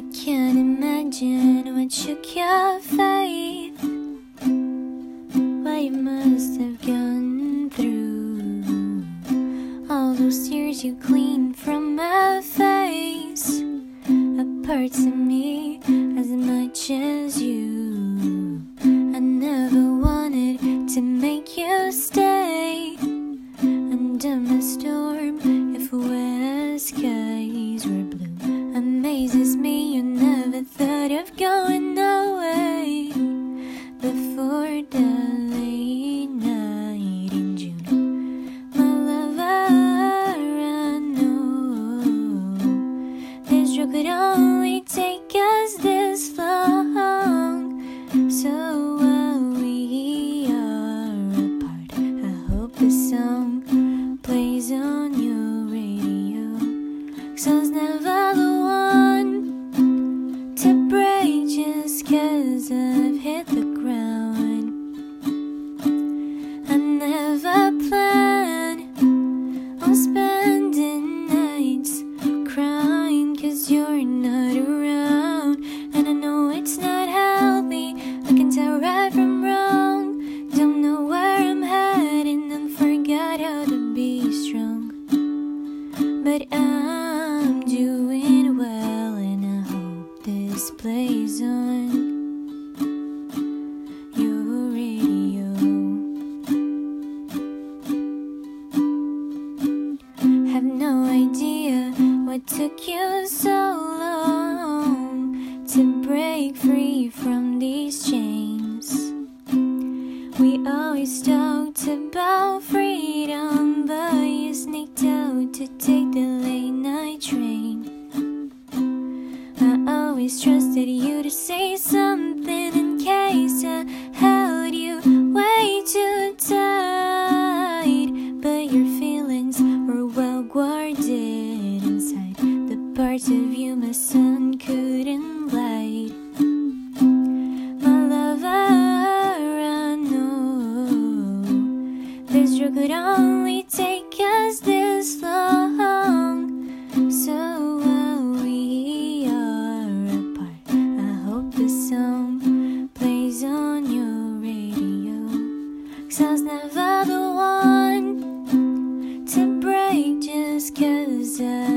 I can't imagine what shook your faith. What you must have gone through. All those tears you cleaned from my face. A part of me as much as you. I never wanted to make you stay under my storm if skies going away before the But I'm doing well, and I hope this plays on your radio. Have no idea what took you so long to break free from these chains. We always talked about freedom, always trusted you to say something in case I held you way too tight. But your feelings were well guarded inside the parts of you my sun couldn't light. My lover, I know this road could only take I was never the one to break just cause I've